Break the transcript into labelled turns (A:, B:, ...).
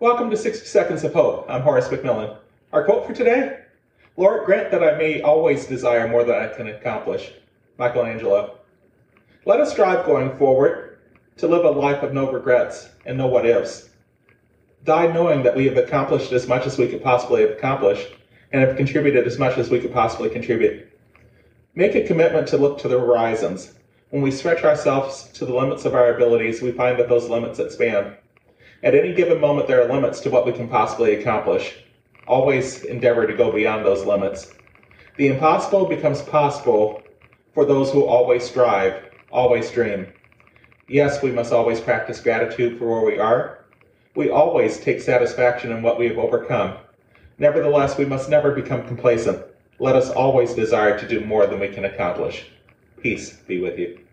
A: Welcome to 60 Seconds of Hope. I'm Horace McMillan. Our quote for today Lord, grant that I may always desire more than I can accomplish. Michelangelo. Let us strive going forward to live a life of no regrets and no what ifs. Die knowing that we have accomplished as much as we could possibly have accomplished and have contributed as much as we could possibly contribute. Make a commitment to look to the horizons. When we stretch ourselves to the limits of our abilities, we find that those limits expand. At any given moment, there are limits to what we can possibly accomplish. Always endeavor to go beyond those limits. The impossible becomes possible for those who always strive, always dream. Yes, we must always practice gratitude for where we are. We always take satisfaction in what we have overcome. Nevertheless, we must never become complacent. Let us always desire to do more than we can accomplish. Peace be with you.